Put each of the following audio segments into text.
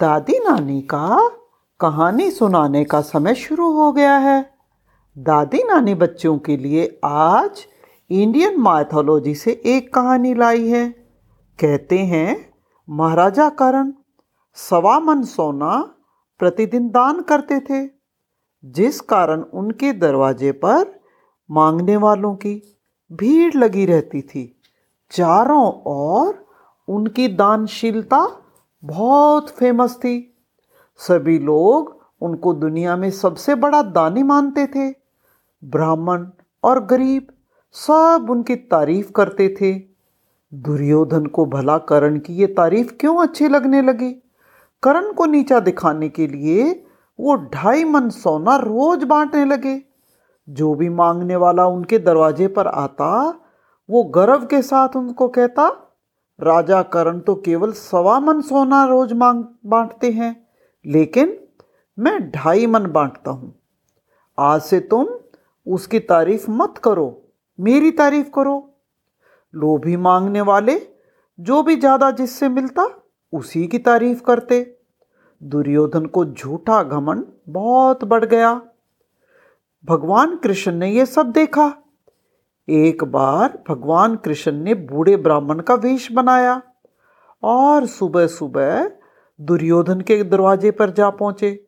दादी नानी का कहानी सुनाने का समय शुरू हो गया है। दादी नानी बच्चों के लिए आज इंडियन माइथोलॉजी से एक कहानी लाई है। कहते हैं, महाराजा करण सवा मन सोना प्रतिदिन दान करते थे, जिस कारण उनके दरवाजे पर मांगने वालों की भीड़ लगी रहती थी। चारों ओर उनकी दानशीलता बहुत फ़ेमस थी। सभी लोग उनको दुनिया में सबसे बड़ा दानी मानते थे। ब्राह्मण और गरीब सब उनकी तारीफ़ करते थे। दुर्योधन को भला करण की ये तारीफ़ क्यों अच्छी लगने लगी? करण को नीचा दिखाने के लिए वो ढाई मन सोना रोज बांटने लगे। जो भी मांगने वाला उनके दरवाजे पर आता, वो गर्व के साथ उनको कहता राजा करण तो केवल सवा मन सोना रोज मांग, बांटते हैं, लेकिन मैं ढाई मन बांटता हूँ। आज से तुम उसकी तारीफ़ मत करो, मेरी तारीफ़ करो। लोभी मांगने वाले जो भी ज़्यादा जिससे मिलता, उसी की तारीफ़ करते। दुर्योधन को झूठा घमंड बहुत बढ़ गया। भगवान कृष्ण ने यह सब देखा। एक बार भगवान कृष्ण ने बूढ़े ब्राह्मण का वेश बनाया और सुबह सुबह दुर्योधन के दरवाजे पर जा पहुँचे।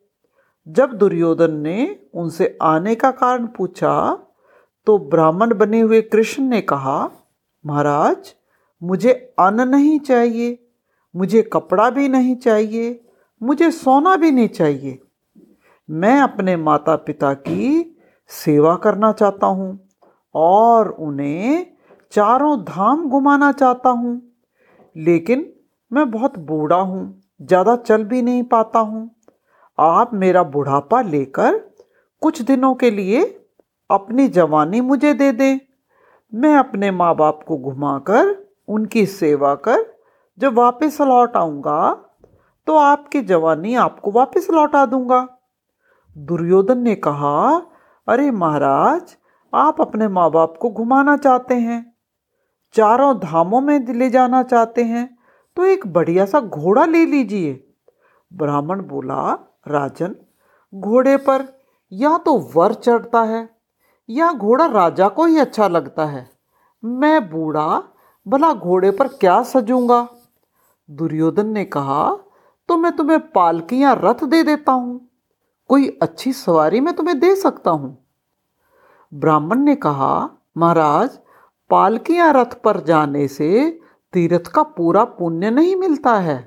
जब दुर्योधन ने उनसे आने का कारण पूछा तो ब्राह्मण बने हुए कृष्ण ने कहा, महाराज, मुझे अन्न नहीं चाहिए, मुझे कपड़ा भी नहीं चाहिए, मुझे सोना भी नहीं चाहिए। मैं अपने माता पिता की सेवा करना चाहता हूँ। और उन्हें चारों धाम घुमाना चाहता हूँ। लेकिन मैं बहुत बूढ़ा हूँ, ज़्यादा चल भी नहीं पाता हूँ। आप मेरा बुढ़ापा लेकर कुछ दिनों के लिए अपनी जवानी मुझे दे दें। मैं अपने माँ बाप को घुमाकर उनकी सेवा कर जब वापस लौट आऊँगा तो आपकी जवानी आपको वापस लौटा दूँगा। दुर्योधन ने कहा, अरे महाराज आप अपने माँ बाप को घुमाना चाहते हैं, चारों धामों में ले जाना चाहते हैं तो एक बढ़िया सा घोड़ा ले लीजिए। ब्राह्मण बोला, राजन, घोड़े पर या तो वर चढ़ता है, या घोड़ा राजा को ही अच्छा लगता है। मैं बूढ़ा, भला घोड़े पर क्या सजूँगा? दुर्योधन ने कहा तो मैं तुम्हें पालकी या रथ दे देता हूँ। कोई अच्छी सवारी मैं तुम्हें दे सकता हूँ। ब्राह्मण ने कहा, महाराज पालकी या रथ पर जाने से तीर्थ का पूरा पुण्य नहीं मिलता है।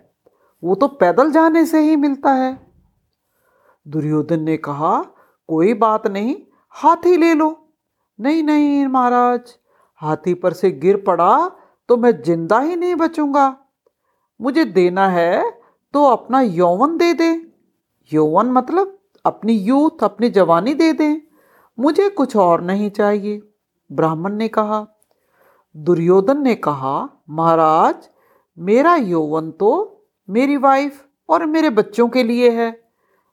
वो तो पैदल जाने से ही मिलता है। दुर्योधन ने कहा, कोई बात नहीं, हाथी ले लो। नहीं नहीं महाराज, हाथी पर से गिर पड़ा तो मैं ज़िंदा ही नहीं बचूँगा। मुझे देना है तो अपना यौवन दे दे। यौवन मतलब अपनी यूथ, अपनी जवानी दे दे। मुझे कुछ और नहीं चाहिए, ब्राह्मण ने कहा। दुर्योधन ने कहा, महाराज, मेरा यौवन तो मेरी वाइफ और मेरे बच्चों के लिए है।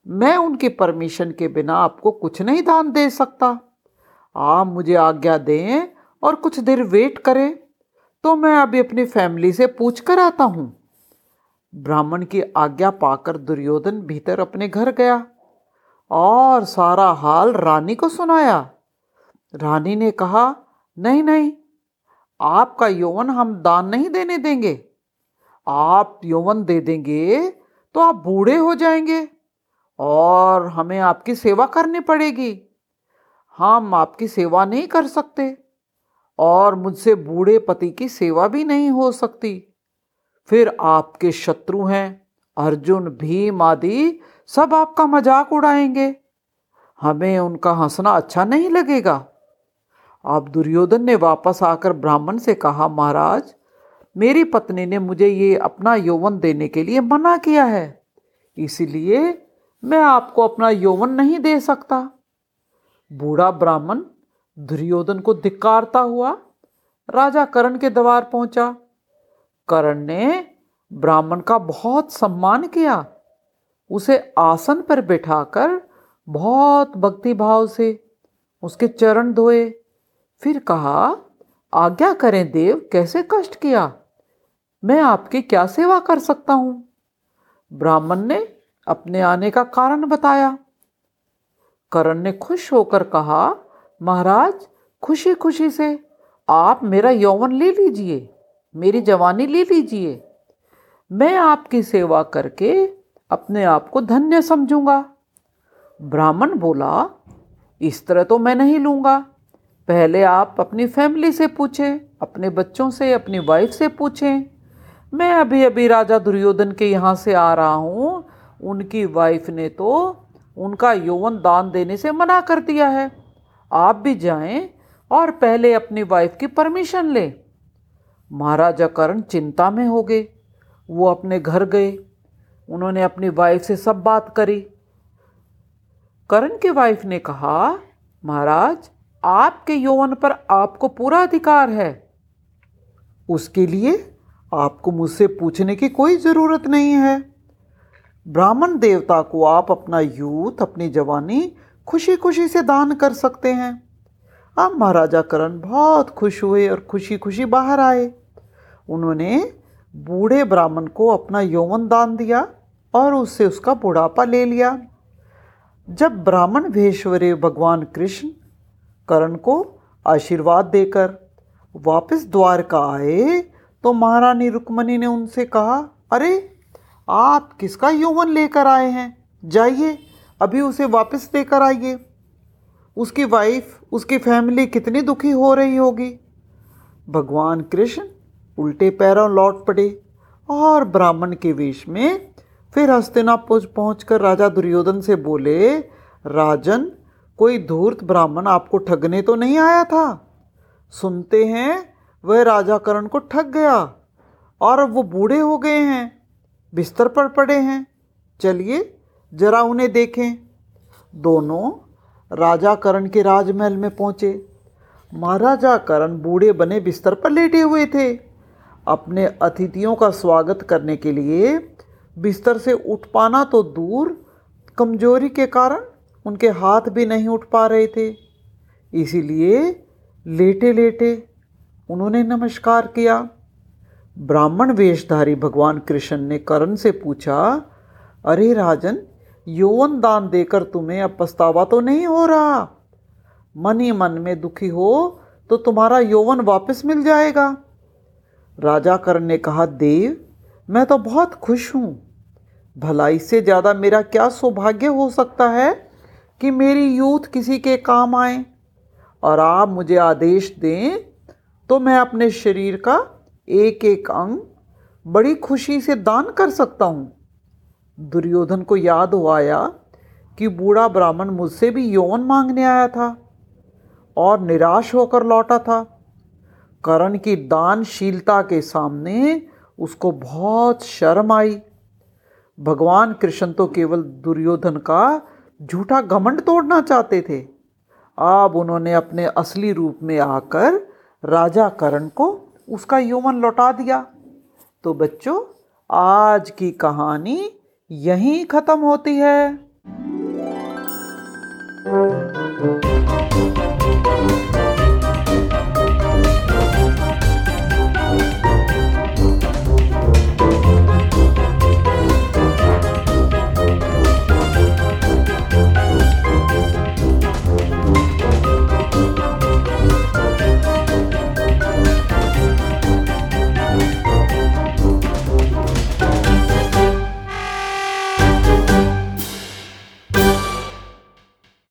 मैं उनके परमिशन के बिना आपको कुछ नहीं दान दे सकता। आप मुझे आज्ञा दें और कुछ देर वेट करें तो मैं अभी अपनी फैमिली से पूछ कर आता हूँ। ब्राह्मण की आज्ञा पाकर दुर्योधन भीतर अपने घर गया। और सारा हाल रानी को सुनाया। रानी ने कहा, नहीं नहीं, आपका यौवन हम दान नहीं देने देंगे। आप यौवन दे देंगे तो आप बूढ़े हो जाएँगे और हमें आपकी सेवा करनी पड़ेगी। हम आपकी सेवा नहीं कर सकते और मुझसे बूढ़े पति की सेवा भी नहीं हो सकती। फिर आपके शत्रु हैं, अर्जुन, भीम आदि सब आपका मज़ाक उड़ाएँगे। हमें उनका हंसना अच्छा नहीं लगेगा। अब दुर्योधन ने वापस आकर ब्राह्मण से कहा, महाराज, मेरी पत्नी ने मुझे ये अपना यौवन देने के लिए मना किया है। इसीलिए मैं आपको अपना यौवन नहीं दे सकता। बूढ़ा ब्राह्मण दुर्योधन को धिक्कारता हुआ राजा करण के द्वार पहुँचा। करण ने ब्राह्मण का बहुत सम्मान किया। उसे आसन पर बिठाकर बहुत भक्ति भाव से उसके चरण धोए। फिर कहा, आज्ञा करें देव, कैसे कष्ट किया? मैं आपकी क्या सेवा कर सकता हूँ? ब्राह्मण ने अपने आने का कारण बताया। करण ने खुश होकर कहा, महाराज खुशी खुशी से आप मेरा यौवन ले लीजिए, मेरी जवानी ले लीजिए। मैं आपकी सेवा करके अपने आप को धन्य समझूँगा। ब्राह्मण बोला, इस तरह तो मैं नहीं लूँगा। पहले आप अपनी फैमिली से पूछें, अपने बच्चों से, अपनी वाइफ से पूछें। मैं अभी अभी राजा दुर्योधन के यहाँ से आ रहा हूँ। उनकी वाइफ ने तो उनका यौवन दान देने से मना कर दिया है। आप भी जाएँ और पहले अपनी वाइफ की परमिशन लें। महाराजा करण चिंता में हो गए। वो अपने घर गए। उन्होंने अपनी वाइफ से सब बात करी। करण की वाइफ ने कहा, महाराज, आपके यौवन पर आपको पूरा अधिकार है। उसके लिए आपको मुझसे पूछने की कोई ज़रूरत नहीं है। ब्राह्मण देवता को आप अपना यूथ अपनी जवानी खुशी खुशी से दान कर सकते हैं। अब महाराजा करण बहुत खुश हुए और खुशी खुशी बाहर आए। उन्होंने बूढ़े ब्राह्मण को अपना यौवन दान दिया। और उससे उसका बुढ़ापा ले लिया। जब ब्राह्मण भेश्वरे भगवान कृष्ण करण को आशीर्वाद देकर वापस द्वारका आए तो महारानी रुक्मणी ने उनसे कहा, अरे, आप किसका यौवन लेकर आए हैं? जाइए, अभी उसे वापस लेकर आइए। उसकी वाइफ उसकी फैमिली कितनी दुखी हो रही होगी? भगवान कृष्ण उल्टे पैरों लौट पड़े और ब्राह्मण के वेश में फिर हस्तिनापुर पहुंचकर राजा दुर्योधन से बोले, राजन, कोई धूर्त ब्राह्मण आपको ठगने तो नहीं आया था? सुनते हैं, वह राजा करण को ठग गया और अब वो बूढ़े हो गए हैं, बिस्तर पर पड़े हैं। चलिए, जरा उन्हें देखें। दोनों राजा करण के राजमहल में पहुँचे। महाराजा करण बूढ़े बने बिस्तर पर लेटे हुए थे। अपने अतिथियों का स्वागत करने के लिए बिस्तर से उठ पाना तो दूर, कमज़ोरी के कारण उनके हाथ भी नहीं उठ पा रहे थे। इसीलिए लेटे लेटे उन्होंने नमस्कार किया। ब्राह्मण वेशधारी भगवान कृष्ण ने करण से पूछा, अरे राजन, यौवन दान देकर तुम्हें अब पछतावा तो नहीं हो रहा? मन ही मन में दुखी हो तो तुम्हारा यौवन वापस मिल जाएगा। राजा करण ने कहा, देव मैं तो बहुत खुश हूँ। भलाई से ज़्यादा मेरा क्या सौभाग्य हो सकता है कि मेरी यूथ किसी के काम आए? और आप मुझे आदेश दें तो मैं अपने शरीर का एक एक अंग बड़ी खुशी से दान कर सकता हूँ। दुर्योधन को याद हो आया कि बूढ़ा ब्राह्मण मुझसे भी यौन मांगने आया था और निराश होकर लौटा था। करण की दानशीलता के सामने उसको बहुत शर्म आई। भगवान कृष्ण तो केवल दुर्योधन का झूठा घमंड तोड़ना चाहते थे। अब उन्होंने अपने असली रूप में आकर राजा करण को उसका यौवन लौटा दिया। तो बच्चों, आज की कहानी यहीं ख़त्म होती है।